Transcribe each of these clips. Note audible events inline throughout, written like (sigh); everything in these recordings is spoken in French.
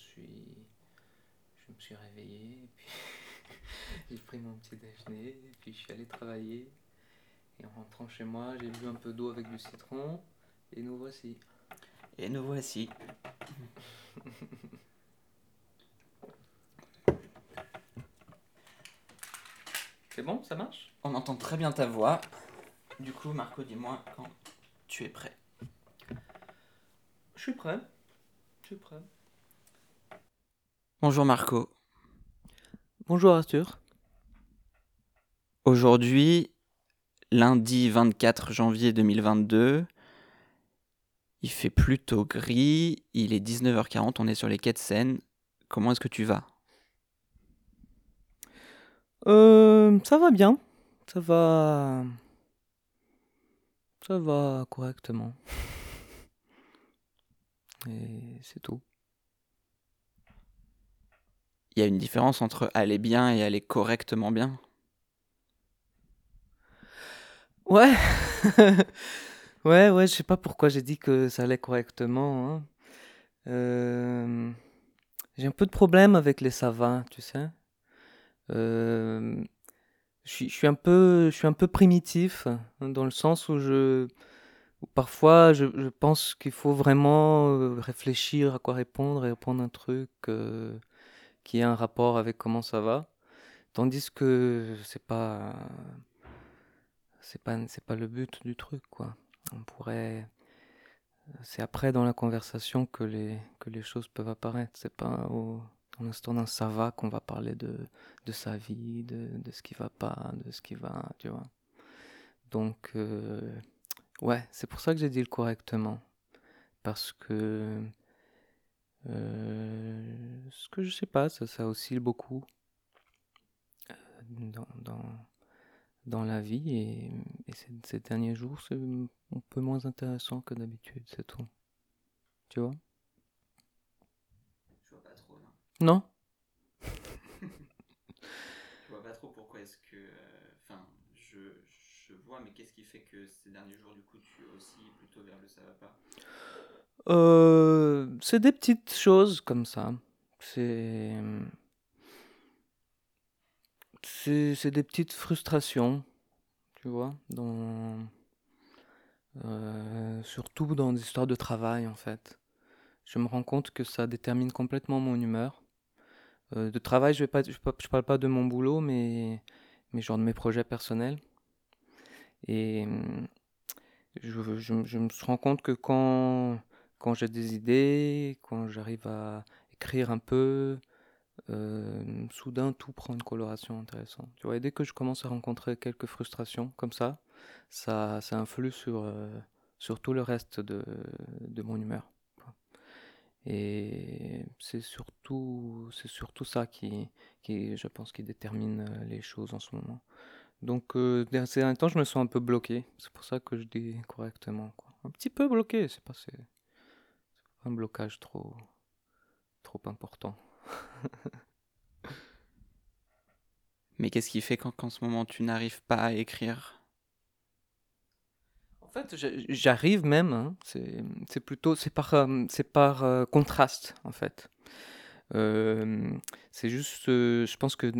suis, je me suis réveillé, puis (laughs) j'ai pris mon petit déjeuner, puis je suis allé travailler. Et en rentrant chez moi, j'ai bu un peu d'eau avec du citron, et nous voici. Et nous voici. (laughs) C'est bon, ça marche? On entend très bien ta voix. Du coup, Marco, dis-moi quand tu es prêt. Je suis prêt. Je suis prêt. Bonjour Marco. Bonjour Arthur. Aujourd'hui, lundi 24 janvier 2022, il fait plutôt gris, il est 19h40, on est sur les quais de Seine. Comment est-ce que tu vas? Euh, ça va bien. Ça va. Ça va correctement. (laughs) Et c'est tout. Il y a une différence entre aller bien et aller correctement bien? Ouais. (laughs) ouais, ouais, je sais pas pourquoi j'ai dit que ça allait correctement. hein. Euh, J'ai un peu de problème avec les savants, tu sais. Euh, je suis, un peu, un peu primitif, hein, dans le sens où je, parfois je, pense qu'il faut vraiment euh, réfléchir à quoi répondre et répondre un truc qui a un rapport avec comment ça va. Tandis que c'est pas, c'est pas, pas le but du truc, quoi. On pourrait, c'est après dans la conversation que les, que les choses peuvent apparaître. C'est pas au, dans l'instant d'un ça va qu'on va parler de, de sa vie, de, de ce qui va pas, de ce qui va, tu vois. Donc, euh, ouais, c'est pour ça que j'ai dit le correctement. Parce que, ce que je sais pas, ça, ça oscille beaucoup euh, dans, dans, dans la vie et, et ces, ces derniers jours, c'est un peu moins intéressant que d'habitude, c'est tout. Tu vois? Je vois pas trop, non. Non? (laughs) Je vois pas trop pourquoi est-ce que. Je, vois, mais qu'est-ce qui fait que ces derniers jours, du coup, tu oscilles plutôt vers le ça va pas? Euh, c'est des petites choses comme ça. C'est c'est des petites frustrations, tu vois, dans euh, surtout dans des histoires de travail en fait. Je me rends compte que ça détermine complètement mon humeur. Euh, de travail, je pa- je parle pas de mon boulot, mais mais genre de mes projets personnels. Et hum, je, me rends compte que quand quand j'ai des idées, quand j'arrive à écrire un peu, euh, soudain tout prend une coloration intéressante. Tu vois, et dès que je commence à rencontrer quelques frustrations comme ça, ça, ça influe sur, euh, sur tout le reste de, de mon humeur. Et c'est surtout, c'est surtout ça qui, qui, je pense, qui détermine euh, les choses en ce moment. Donc, euh, ces derniers temps, je me sens un peu bloqué. C'est pour ça que je dis correctement, quoi. Un petit peu bloqué, c'est pas, c'est un blocage trop, trop important. (laughs) Mais qu'est-ce qui fait qu'en ce moment, tu n'arrives pas à écrire? En fait, j'arrive même, hein, c'est plutôt, c'est par, euh, c'est par euh, contraste, en fait. Euh, c'est juste, euh, je pense que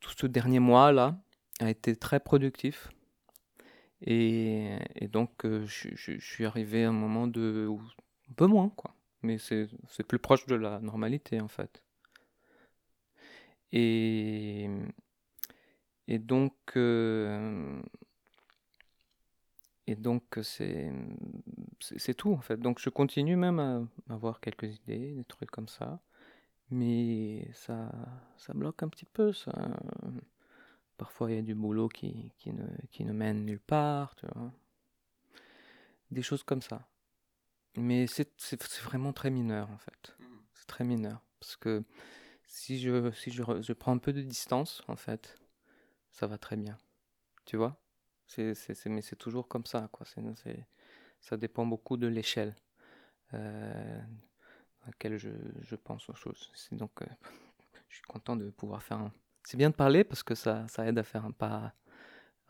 tout ce dernier mois-là a été très productif. Et, donc, euh, je, suis arrivé à un moment de... où- un peu moins, quoi. Mais c'est plus proche de la normalité, en fait. Et, et donc, euh, et donc c'est tout, en fait. Donc, je continue même à avoir quelques idées, des trucs comme ça. Mais ça, ça bloque un petit peu, ça. Parfois, il y a du boulot qui, qui ne, qui ne mène nulle part, tu vois. Des choses comme ça. Mais c'est vraiment très mineur, en fait. C'est très mineur. Parce que si je, si je, je prends un peu de distance, en fait, ça va très bien. Tu vois? C'est, mais c'est toujours comme ça, quoi. C'est, c'est- ça dépend beaucoup de l'échelle euh, laquelle je, je pense aux choses. C'est donc, euh, (laughs) je suis content de pouvoir faire un... C'est bien de parler parce que ça, ça aide à faire un pas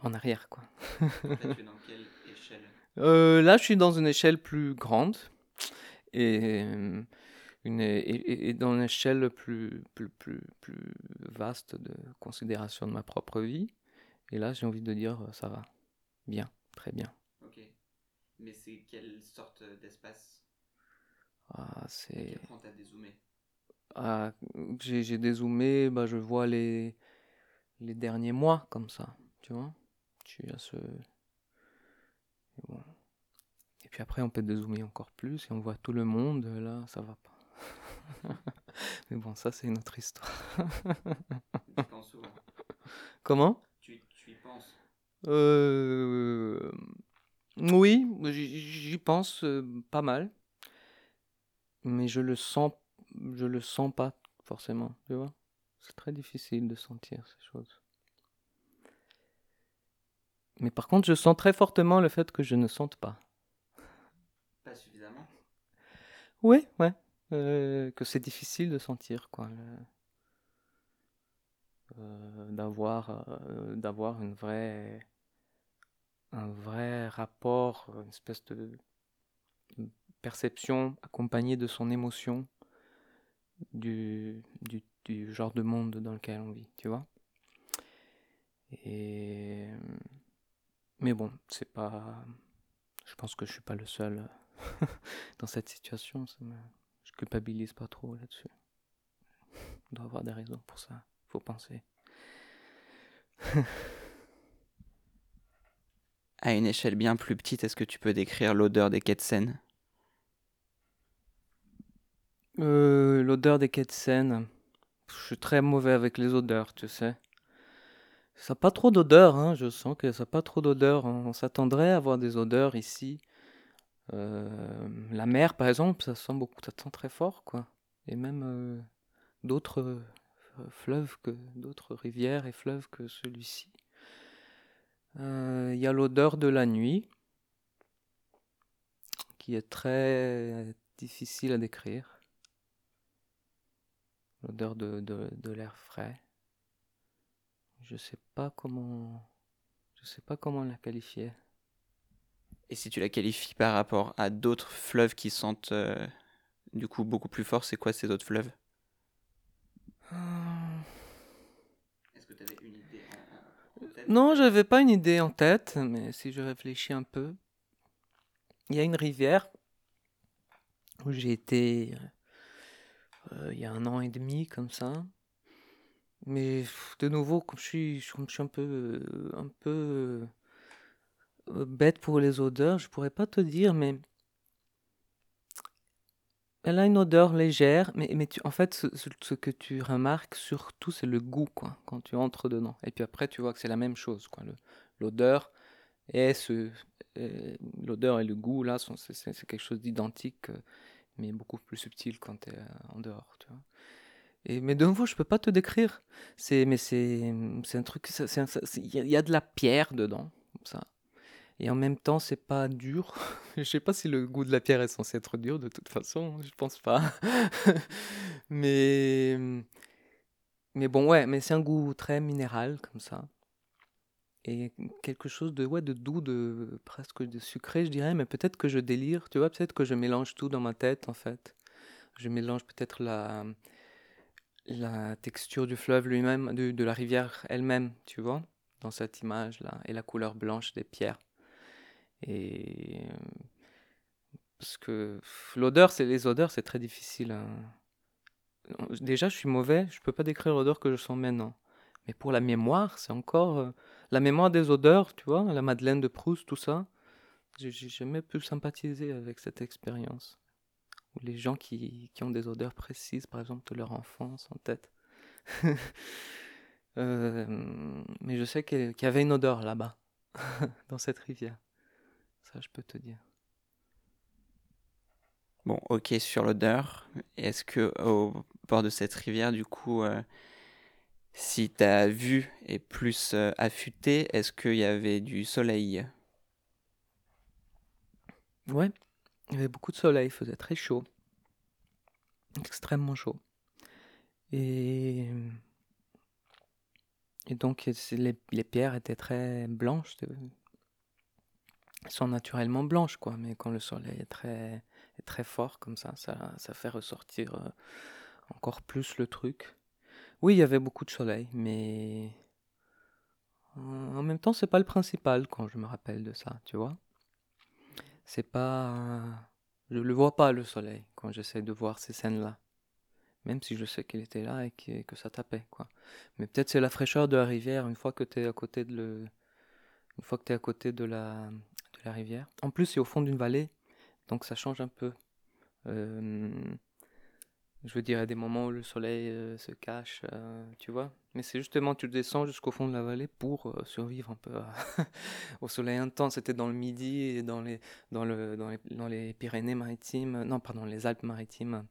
en arrière, quoi. Là, (laughs) tu es dans quelle échelle? Euh, là, je suis dans une échelle plus grande et une, et, et, dans une échelle plus, plus, plus, plus vaste de considération de ma propre vie. Et là, j'ai envie de dire, euh, ça va. Bien, très bien. Ok. Mais c'est quelle sorte d'espace? Ah, c'est. Quand t'as dézoomé? Ah, j'ai j'ai dézoomé, bah, je vois les, les derniers mois comme ça, tu vois. Tu as ce. Et, bon. et puis après, on peut dézoomer encore plus et on voit tout le monde, là, ça va pas. (laughs) Mais bon, ça, c'est une autre histoire. Tu y penses souvent? Comment? Tu, tu y penses? Euh, oui, j'y j'y pense euh, pas mal, mais je le sens, je le sens pas forcément, tu vois. C'est très difficile de sentir ces choses. Mais par contre, je sens très fortement le fait que je ne sente pas. Pas suffisamment? Oui, ouais, euh, que c'est difficile de sentir, quoi. le- euh, d'avoir, euh, d'avoir une vraie, un vrai rapport, une espèce de perception accompagnée de son émotion du, genre de monde dans lequel on vit, tu vois. Mais bon, c'est pas. Je pense que je suis pas le seul (laughs) dans cette situation. Je culpabilise pas trop là-dessus. Il doit avoir des raisons pour ça. Faut penser. (laughs) À une échelle bien plus petite, est-ce que tu peux décrire l'odeur des Ketsen Euh, l'odeur des quais de Seine. Je suis très mauvais avec les odeurs, tu sais. Ça n'a pas trop d'odeur, hein. Je sens que ça n'a pas trop d'odeur. On, s'attendrait à avoir des odeurs ici. Euh, la mer, par exemple, ça sent beaucoup, sent très fort, quoi. Et même euh, d'autres fleuves que d'autres rivières et fleuves que celui-ci. Il y a l'odeur de la nuit, qui est très difficile à décrire. L'odeur de, de, de l'air frais. Je sais pas comment, je sais pas comment la qualifier. Et si tu la qualifies par rapport à d'autres fleuves qui sentent euh, du coup beaucoup plus fort, c'est quoi ces autres fleuves? Est-ce que tu avais une idée en, tête? Non, j'avais pas une idée en tête, mais si je réfléchis un peu, il y a une rivière où j'ai été euh, il y a un an et demi comme ça. Mais de nouveau, comme je suis, je, suis un peu, euh, un peu euh, bête pour les odeurs, je pourrais pas te dire, mais elle a une odeur légère. Mais, mais tu, en fait, ce, ce- que tu remarques surtout, c'est le goût, quoi, quand tu entres dedans. Et puis après, tu vois que c'est la même chose, quoi. L'odeur et ce, l'odeur et le goût là, c'est quelque chose d'identique, mais beaucoup plus subtil quand tu es en dehors, tu vois. Et, mais de nouveau, je peux pas te décrire. C'est, mais c'est, c'est un truc. Il y, a- de la pierre dedans, comme ça. Et en même temps, c'est pas dur. (laughs) Je sais pas si le goût de la pierre est censé être dur de toute façon. Je pense pas. (laughs) mais, mais bon, ouais. Mais c'est un goût très minéral comme ça. Et quelque chose de, ouais, de doux, de presque de sucré, je dirais. Mais peut-être que je délire. Tu vois, peut-être que je mélange tout dans ma tête, en fait. Je mélange peut-être la la texture du fleuve lui-même, de, de la rivière elle-même, tu vois, dans cette image-là, et la couleur blanche des pierres. Et parce que l'odeur, c'est les odeurs, c'est très difficile. hein. Déjà, je suis mauvais, je peux pas décrire l'odeur que je sens maintenant. Mais pour la mémoire, c'est encore euh, la mémoire des odeurs, tu vois, la Madeleine de Proust, tout ça. J'ai jamais pu sympathiser avec cette expérience. Ou les gens qui, qui ont des odeurs précises, par exemple, de leur enfance en tête. (laughs) Euh, mais je sais qu'il qu'il y avait une odeur là-bas, (laughs) dans cette rivière. Ça, je peux te dire. Bon, ok sur l'odeur. Est-ce que au bord de cette rivière, du coup, euh, si ta vue est plus euh, affûtée, est-ce qu'il y avait du soleil? Ouais, il y avait beaucoup de soleil, il faisait très chaud. Extrêmement chaud. Et, donc, les, les pierres étaient très blanches. Elles sont naturellement blanches, quoi, mais quand le soleil est très, très fort comme ça, ça, ça fait ressortir euh, encore plus le truc. Oui, il y avait beaucoup de soleil, mais en même temps, c'est pas le principal quand je me rappelle de ça, tu vois. C'est pas. Je le vois pas le soleil quand j'essaie de voir ces scènes-là. Même si je sais qu'il était là et que, ça tapait, quoi. Mais peut-être c'est la fraîcheur de la rivière une fois que tu es à côté de le... une fois que à côté de la, de la rivière. En plus, c'est au fond d'une vallée, donc ça change un peu. Euh, je veux dire, à des moments où le soleil euh, se cache, euh, tu vois. Mais c'est justement, tu descends jusqu'au fond de la vallée pour survivre un peu (laughs) au soleil intense. C'était dans le Midi et dans les, dans, le, dans les Pyrénées-Maritimes, non, pardon, les Alpes-Maritimes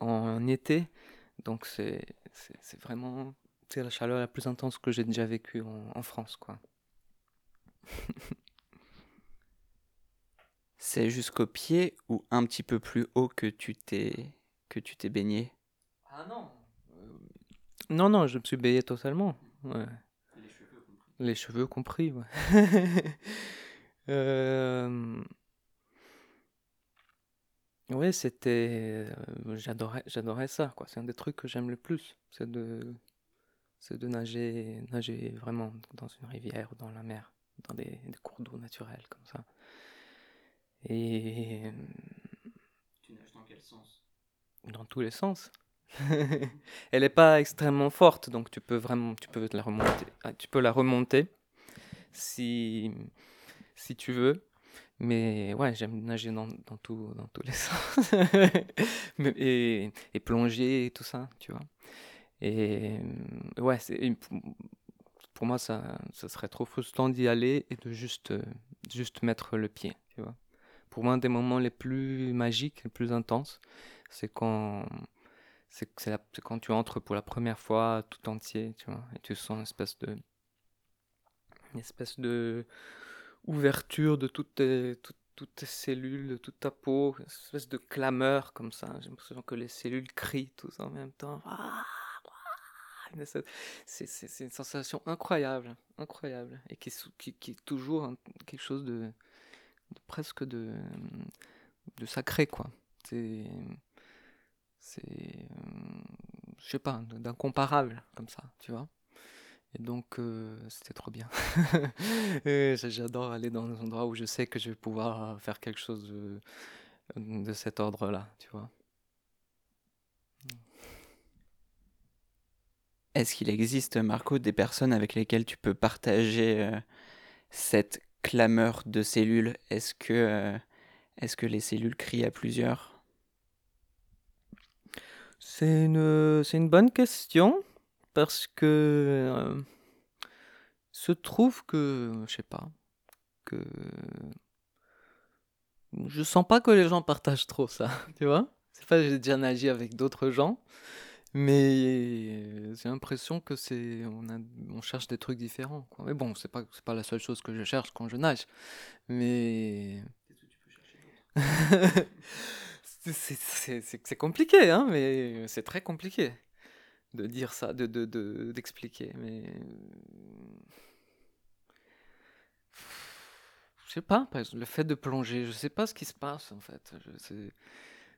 en été. Donc c'est vraiment la chaleur la plus intense que j'ai déjà vécue en, en France, quoi. (laughs) C'est jusqu'au pied ou un petit peu plus haut que tu t'es que tu t'es baigné Ah non. Euh, non non, je me suis baigné totalement. Ouais. Les cheveux compris. Les cheveux compris, ouais. (laughs) euh... Oui, c'était, euh, j'adorais, j'adorais ça, quoi. C'est un des trucs que j'aime le plus, c'est de, c'est de nager, nager vraiment dans une rivière ou dans la mer, dans des, des cours d'eau naturels comme ça. Et Tu nages dans quel sens? Dans tous les sens. (laughs) Elle n'est pas extrêmement forte, donc tu peux vraiment, tu peux la remonter, ah, tu peux la remonter si, si tu veux. Mais ouais, j'aime nager dans, dans, tout, dans tous les (laughs) sens. et, et, plonger et tout ça, tu vois. Et ouais, c'est, pour moi, ça, ça serait trop frustrant d'y aller et de juste, juste mettre le pied, tu vois. Pour moi, un des moments les plus magiques, les plus intenses, c'est quand, c'est, quand tu entres pour la première fois tout entier, tu vois, et tu sens une espèce de, une espèce de ouverture de toutes tes, toutes, tes cellules, de toute ta peau, une espèce de clameur comme ça. J'ai l'impression que les cellules crient tous en même temps. C'est, une sensation incroyable, incroyable, et qui, qui, qui est toujours quelque chose de, presque de, de sacré, quoi. C'est, c'est, euh, je sais pas, d'incomparable, comme ça, tu vois. Et donc, euh, c'était trop bien. (laughs) J'adore aller dans des endroits où je sais que je vais pouvoir faire quelque chose de, de cet ordre-là, tu vois. Est-ce qu'il existe, Marco, des personnes avec lesquelles tu peux partager euh, cette clameur de cellules? Est-ce que, que les cellules crient à plusieurs? C'est une, une bonne question parce que euh, se trouve que, je sais pas, que je sens pas que les gens partagent trop ça, (laughs) tu vois. C'est pas j'ai déjà nagé avec d'autres gens, mais j'ai l'impression que c'est on, on cherche des trucs différents. Quoi. Mais bon, c'est pas c'est pas la seule chose que je cherche quand je nage, mais (laughs) c'est compliqué, hein, mais c'est très compliqué de dire ça, de d'expliquer, de, mais je sais pas, le fait de plonger, je sais pas ce qui se passe en fait.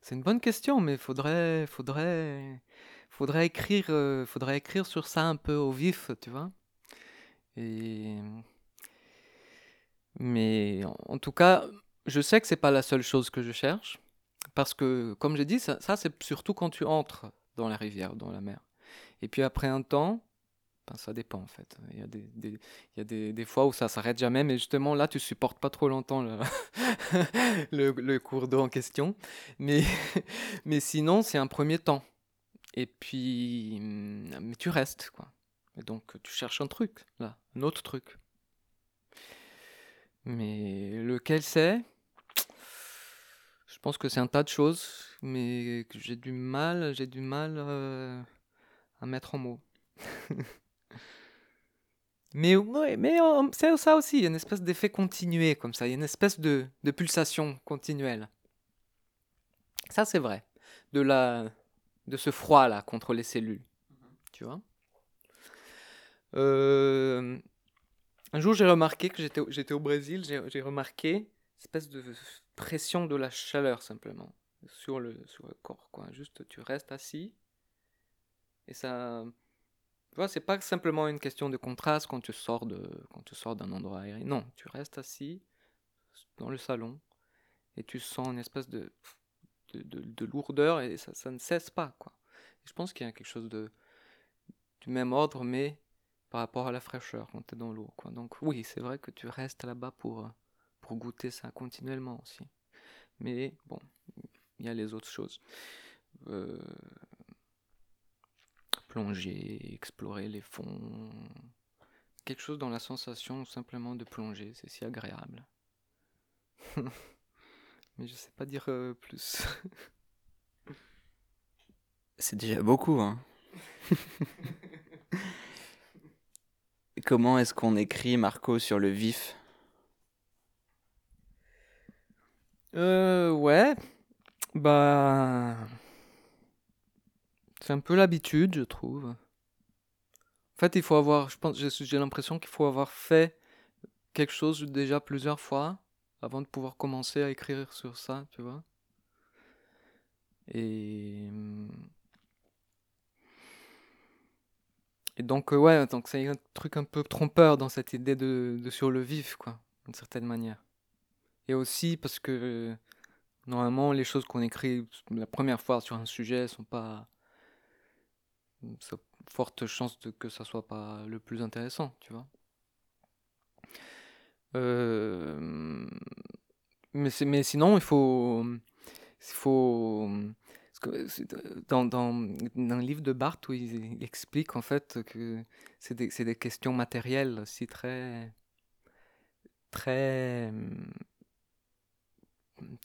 C'est une bonne question, mais faudrait, faudrait, faudrait écrire, euh, faudrait écrire sur ça un peu au vif, tu vois. Et mais en tout cas, je sais que c'est pas la seule chose que je cherche, parce que comme j'ai dit, ça, c'est surtout quand tu entres dans la rivière, dans la mer. Et puis après un temps, ben, ça dépend en fait. Il y a des, il y a des, des fois où ça s'arrête jamais, mais justement là tu supportes pas trop longtemps le, (laughs) le, cours d'eau en question. Mais, (laughs) mais sinon c'est un premier temps. Et puis, hum, mais tu restes quoi. Donc tu cherches un truc là, un autre truc. Mais lequel c'est? Pense que c'est un tas de choses, mais que j'ai du mal, j'ai du mal. Euh, à mettre en mots. (laughs) mais mais euh, c'est ça aussi, il y a une espèce d'effet continué comme ça, il y a une espèce de, de pulsation continuelle. Ça c'est vrai, de la de ce froid là contre les cellules, tu vois. Euh, un jour j'ai remarqué que j'étais j'étais au Brésil, j'ai remarqué une espèce de pression de la chaleur simplement sur le, sur le corps. Quoi. Juste, tu restes assis et ça. Tu vois, c'est pas simplement une question de contraste quand tu sors de quand tu sors d'un endroit aérien. Non, tu restes assis dans le salon et tu sens une espèce de de, lourdeur et ça, ça, ne cesse pas quoi. je pense qu'il y a quelque chose de du même ordre mais par rapport à la fraîcheur quand tu es dans l'eau quoi. Donc oui, c'est vrai que tu restes là-bas pour pour goûter ça continuellement aussi. Mais bon, il y a les autres choses. Euh, plonger, explorer les fonds. Quelque chose dans la sensation simplement de plonger, c'est si agréable. (laughs) Mais je sais pas dire euh, plus. (laughs) c'est déjà beaucoup, hein. (laughs) Comment est-ce qu'on écrit Marco sur le vif? Euh, ouais. Bah. C'est un peu l'habitude, je trouve. En fait, il faut avoir. Je pense, j'ai l'impression qu'il faut avoir fait quelque chose déjà plusieurs fois avant de pouvoir commencer à écrire sur ça, tu vois. Et. Et donc, ouais, donc c'est un truc un peu trompeur dans cette idée de sur le vif, quoi, d'une certaine manière. Et aussi parce que normalement, les choses qu'on écrit la première fois sur un sujet sont pas. Forte chance de que ça soit pas le plus intéressant, tu vois. Euh, mais, mais sinon, il faut. Il faut dans, dans, un livre de Barthes où il, explique en fait que c'est des, des, questions matérielles aussi très très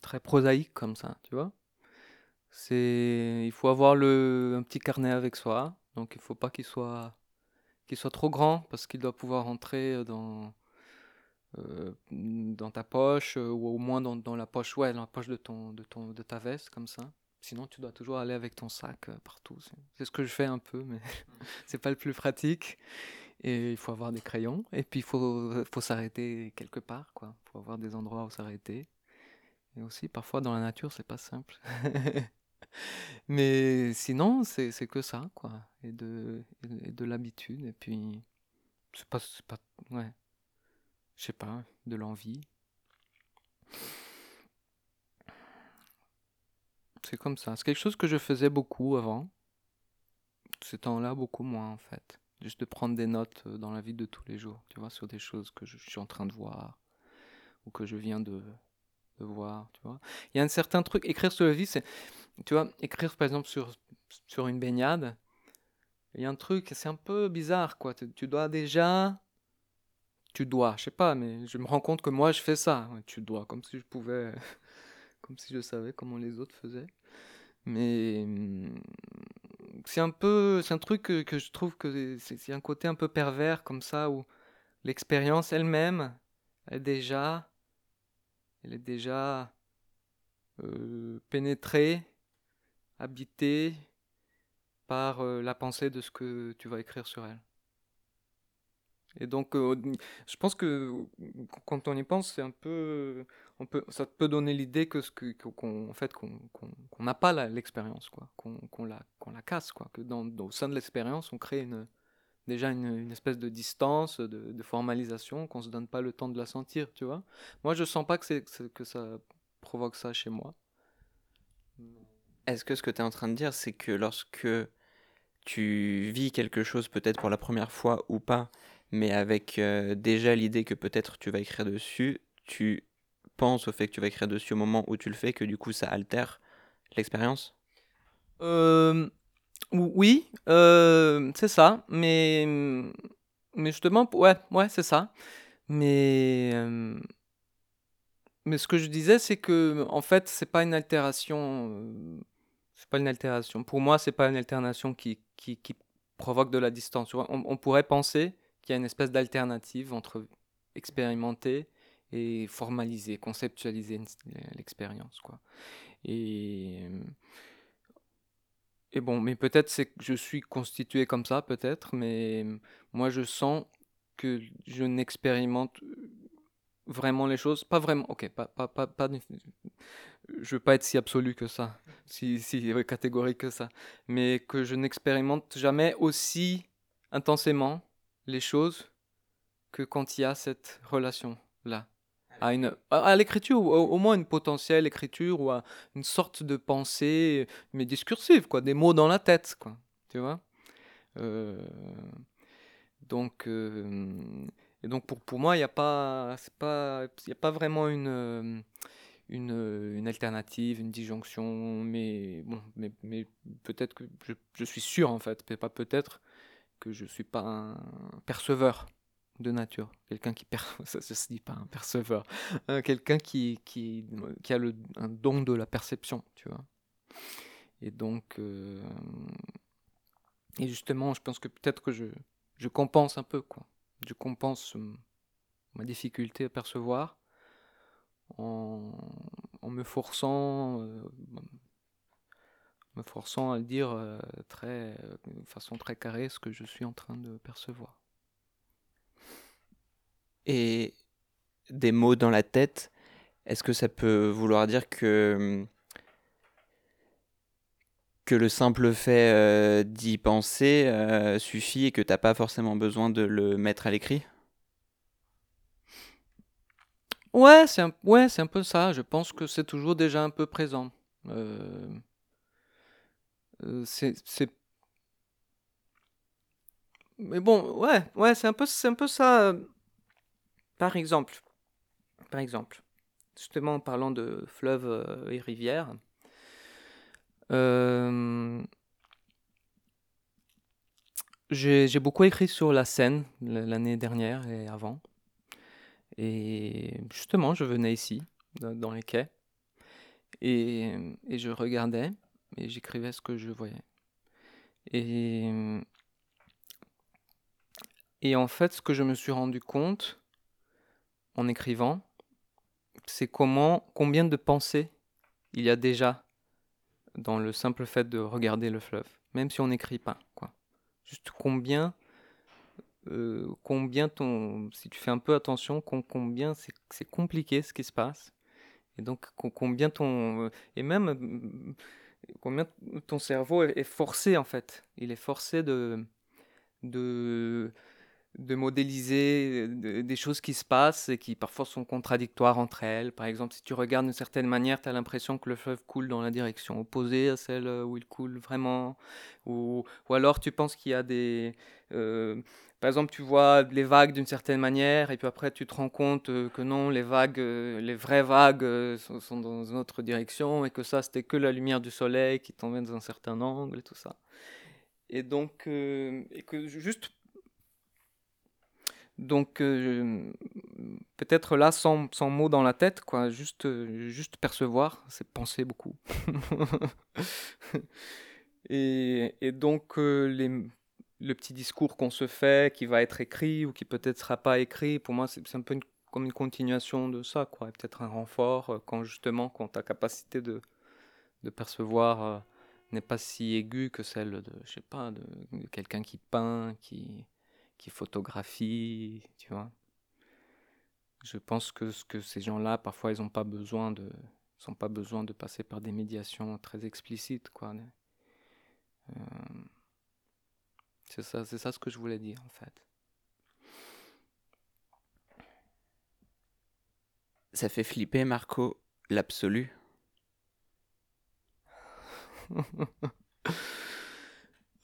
très prosaïque comme ça, tu vois. C'est, il faut avoir le, un petit carnet avec soi, donc il faut pas qu'il soit, qu'il soit trop grand parce qu'il doit pouvoir entrer dans, euh, dans ta poche euh, ou au moins dans, dans, la poche, ouais, la poche de ton, de ton, de ta veste comme ça. Sinon, tu dois toujours aller avec ton sac euh, partout. C'est ce que je fais un peu, mais (laughs) c'est pas le plus pratique. Et il faut avoir des crayons. Et puis, il faut, faut s'arrêter quelque part, quoi. Il faut avoir des endroits où s'arrêter. Et aussi, parfois, dans la nature, c'est pas simple. (laughs) Mais sinon, c'est que ça, quoi. Et de, et de l'habitude. Et puis, c'est pas, pas. Ouais. Je sais pas, de l'envie. C'est comme ça. C'est quelque chose que je faisais beaucoup avant. Ce temps-là, beaucoup moins, en fait. Juste de prendre des notes euh, dans la vie de tous les jours, tu vois, sur des choses que je suis en train de voir ou que je viens de, voir, tu vois. Il y a un certain truc, écrire sur le vif, c'est, tu vois, écrire par exemple sur, sur une baignade, il y a un truc, c'est un peu bizarre, quoi. Tu, dois déjà, tu dois, je sais pas, mais je me rends compte que moi je fais ça. tu dois, comme si je pouvais, (laughs) comme si je savais comment les autres faisaient. Mais hmm, c'est un peu, c'est un truc que, que je trouve que c'est un côté un peu pervers comme ça où l'expérience elle-même est déjà elle est déjà euh, pénétrée, habitée par euh, la pensée de ce que tu vas écrire sur elle. Et donc, euh, je pense que quand on y pense, c'est un peu, ça peut donner l'idée que ce qu'on, fait, qu'on, n'a pas l'expérience, quoi, qu'on, la, casse, quoi, que dans, au sein de l'expérience, on crée une, déjà une, espèce de distance, de, formalisation, qu'on se donne pas le temps de la sentir, tu vois. Moi, je sens pas que, c'est, que ça provoque ça chez moi. Est-ce que ce que tu es en train de dire, c'est que lorsque tu vis quelque chose peut-être pour la première fois ou pas, mais avec euh, déjà l'idée que peut-être tu vas écrire dessus, tu penses au fait que tu vas écrire dessus au moment où tu le fais, que du coup ça altère l'expérience? Euh, oui, euh, c'est ça, mais, mais justement, ouais, ouais, c'est ça. Mais, euh, mais ce que je disais, c'est que en fait, c'est pas une altération. Euh, c'est pas une altération. Pour moi, c'est pas une altération qui, qui, provoque de la distance. On, pourrait penser qu'il y a une espèce d'alternative entre expérimenter et formaliser, conceptualiser l'expérience. Et et bon, mais peut-être c'est que je suis constitué comme ça, peut-être, mais moi je sens que je n'expérimente vraiment les choses. Pas vraiment, ok, pas, pas, pas, pas je veux pas être si absolu que ça, si, si catégorique que ça, mais que je n'expérimente jamais aussi intensément les choses que quand il y a cette relation-là. À, une, à, l'écriture, au, au, moins une potentielle écriture ou à une sorte de pensée, mais discursive, quoi, des mots dans la tête, quoi, tu vois. Euh, donc, euh, et donc pour, pour moi, il n'y a, pas, a pas vraiment une, une, une, alternative, une disjonction, mais, bon, mais, mais peut-être que je, je, suis sûr, en fait, mais pas peut-être, que je ne suis pas un perceveur de nature. Quelqu'un qui, (laughs) ça, se dit pas un perceveur, euh, quelqu'un qui, qui, qui, a le, un don de la perception, tu vois. Et donc, euh, et justement, je pense que peut-être que je, je compense un peu, quoi. Je compense ma difficulté à percevoir en, en me forçant, euh, me forçant à dire euh, très, de façon très carrée ce que je suis en train de percevoir. Et des mots dans la tête, est-ce que ça peut vouloir dire que que le simple fait euh, d'y penser euh, suffit et que tu n'as pas forcément besoin de le mettre à l'écrit? Ouais, c'est un, ouais, un peu ça. Je pense que c'est toujours déjà un peu présent. Euh, c'est, Mais bon, ouais, ouais, c'est un c'est un peu ça. Par exemple, par exemple, justement en parlant de fleuves et rivières, euh, j'ai beaucoup écrit sur la scène l'année dernière et avant. Et justement, je venais ici, dans les quais, et, je regardais et j'écrivais ce que je voyais. Et en fait, ce que je me suis rendu compte en écrivant, c'est comment, combien de pensées il y a déjà dans le simple fait de regarder le fleuve, même si on n'écrit pas. Quoi. Juste combien, euh, combien ton, si tu fais un peu attention, combien c'est compliqué ce qui se passe, et donc combien ton, euh, et même euh, combien ton cerveau est forcé en fait, il est forcé de, de de modéliser des choses qui se passent et qui parfois sont contradictoires entre elles. Par exemple, si tu regardes d'une certaine manière, tu as l'impression que le fleuve coule dans la direction opposée à celle où il coule vraiment. Ou, ou alors tu penses qu'il y a des... Euh, par exemple, tu vois les vagues d'une certaine manière et puis après tu te rends compte euh, que non, les vagues, euh, les vraies vagues sont, sont, dans une autre direction et que ça, c'était que la lumière du soleil qui tombait dans un certain angle et tout ça. Et donc, et que juste donc euh, peut-être là sans, sans, mots dans la tête, quoi, juste, euh, juste percevoir, c'est penser beaucoup. (laughs) et, et, donc euh, les, le petit discours qu'on se fait, qui va être écrit ou qui peut-être sera pas écrit, pour moi c'est un peu comme une continuation de ça, quoi, peut-être un renfort quand justement quand ta capacité de, de percevoir n'est pas si aiguë que celle de, je sais pas, de quelqu'un qui peint, qui qui photographie, tu vois. Je pense que, ce que ces gens-là, parfois, ils n'ont pas besoin de, sont pas besoin de passer par des médiations très explicites, quoi. Euh, c'est ça, c'est ça ce que je voulais dire, en fait. Ça fait flipper, Marco, l'absolu. (laughs)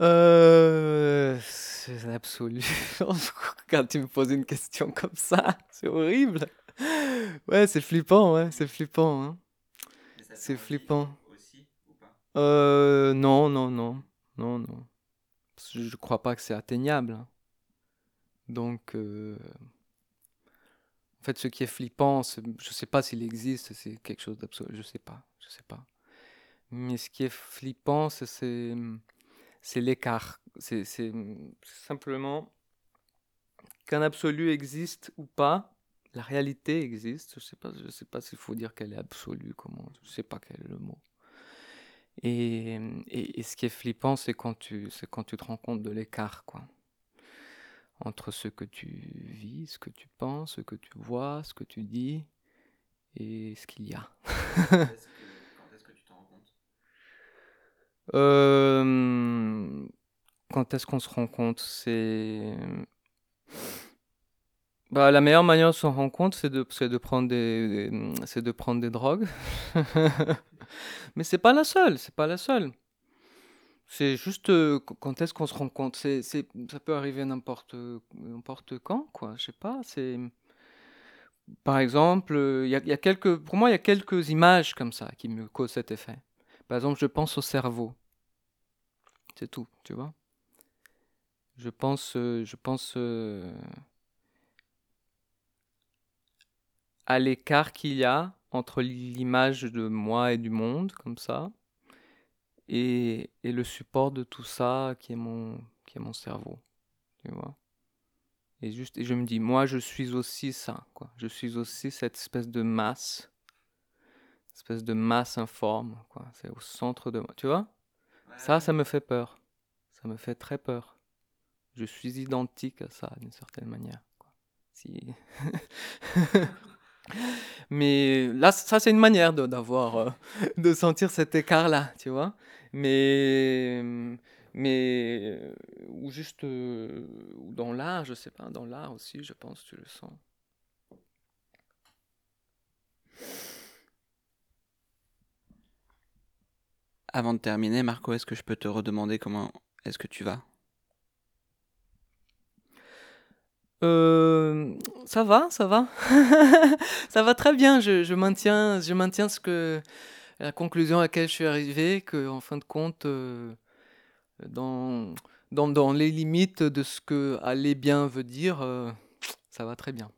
euh c'est absolu. (laughs) Quand tu me poses une question comme ça, (laughs) c'est horrible. Ouais, c'est flippant, ouais, c'est flippant. Hein. C'est flippant. Aussi, ou pas? Euh, non, non, non, non, non. Je crois pas que c'est atteignable. Donc, euh... en fait, ce qui est flippant, je sais pas s'il existe, c'est quelque chose d'absolu. Je sais pas, je sais pas. Mais ce qui est flippant, c'est c'est l'écart. C'est simplement qu'un absolu existe ou pas. La réalité existe. Je sais pas, je sais pas s'il faut dire qu'elle est absolue. Comment Je sais pas quel est le mot. Et, et, ce qui est flippant, c'est quand tu, c'est quand tu te rends compte de l'écart, quoi. entre ce que tu vis, ce que tu penses, ce que tu vois, ce que tu dis et ce qu'il y a. Quand est-ce que tu t'en rends compte? Euh, quand est-ce qu'on se rend compte C'est. Bah, la meilleure manière de se rendre compte, c'est de, de prendre des, des- de prendre des drogues. (laughs) Mais c'est pas la seule, c'est pas la seule. C'est juste euh, qu- quand est-ce qu'on se rend compte. C'est, ça peut arriver n'importe, quand, quoi. Je sais pas. Par exemple, il y a quelques, pour moi, il y a quelques images comme ça qui me causent cet effet. Par exemple, je pense au cerveau. C'est tout, tu vois. Je pense, euh, je pense euh, à l'écart qu'il y a entre l'image de moi et du monde, comme ça, et, et le support de tout ça qui est mon, qui est mon cerveau, tu vois. Et juste, et je me dis, moi, je suis aussi ça, quoi. Je suis aussi cette espèce de masse, espèce de masse informe, quoi. C'est au centre de moi, tu vois? Ça, ça me fait peur. Ça me fait très peur. Je suis identique à ça, d'une certaine manière. quoi. Si... (laughs) Mais là, ça, c'est une manière de, d'avoir, euh, de sentir cet écart-là, tu vois. Mais, mais, ou juste, euh, dans l'art, je sais pas, dans l'art aussi, je pense, tu le sens. Avant de terminer, Marco, est-ce que je peux te redemander comment est-ce que tu vas? Euh, ça va, ça va. (laughs) Ça va très bien. Je, je maintiens, je maintiens ce que, la conclusion à laquelle je suis arrivé, que en fin de compte, euh, dans, dans, dans les limites de ce que aller bien veut dire, euh, ça va très bien.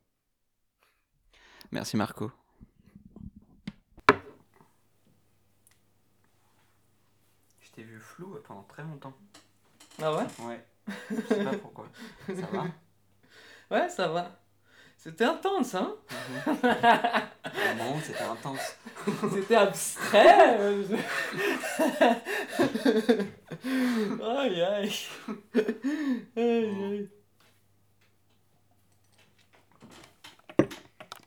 Merci Marco. Je t'ai vu flou pendant très longtemps. Ah ouais? Ouais. Je sais pas pourquoi. Ça va? (laughs) Ouais, ça va. C'était intense, hein? Vraiment, c'était intense. (laughs) C'était abstrait. euh, (laughs) aïe, aïe. Aïe, aïe.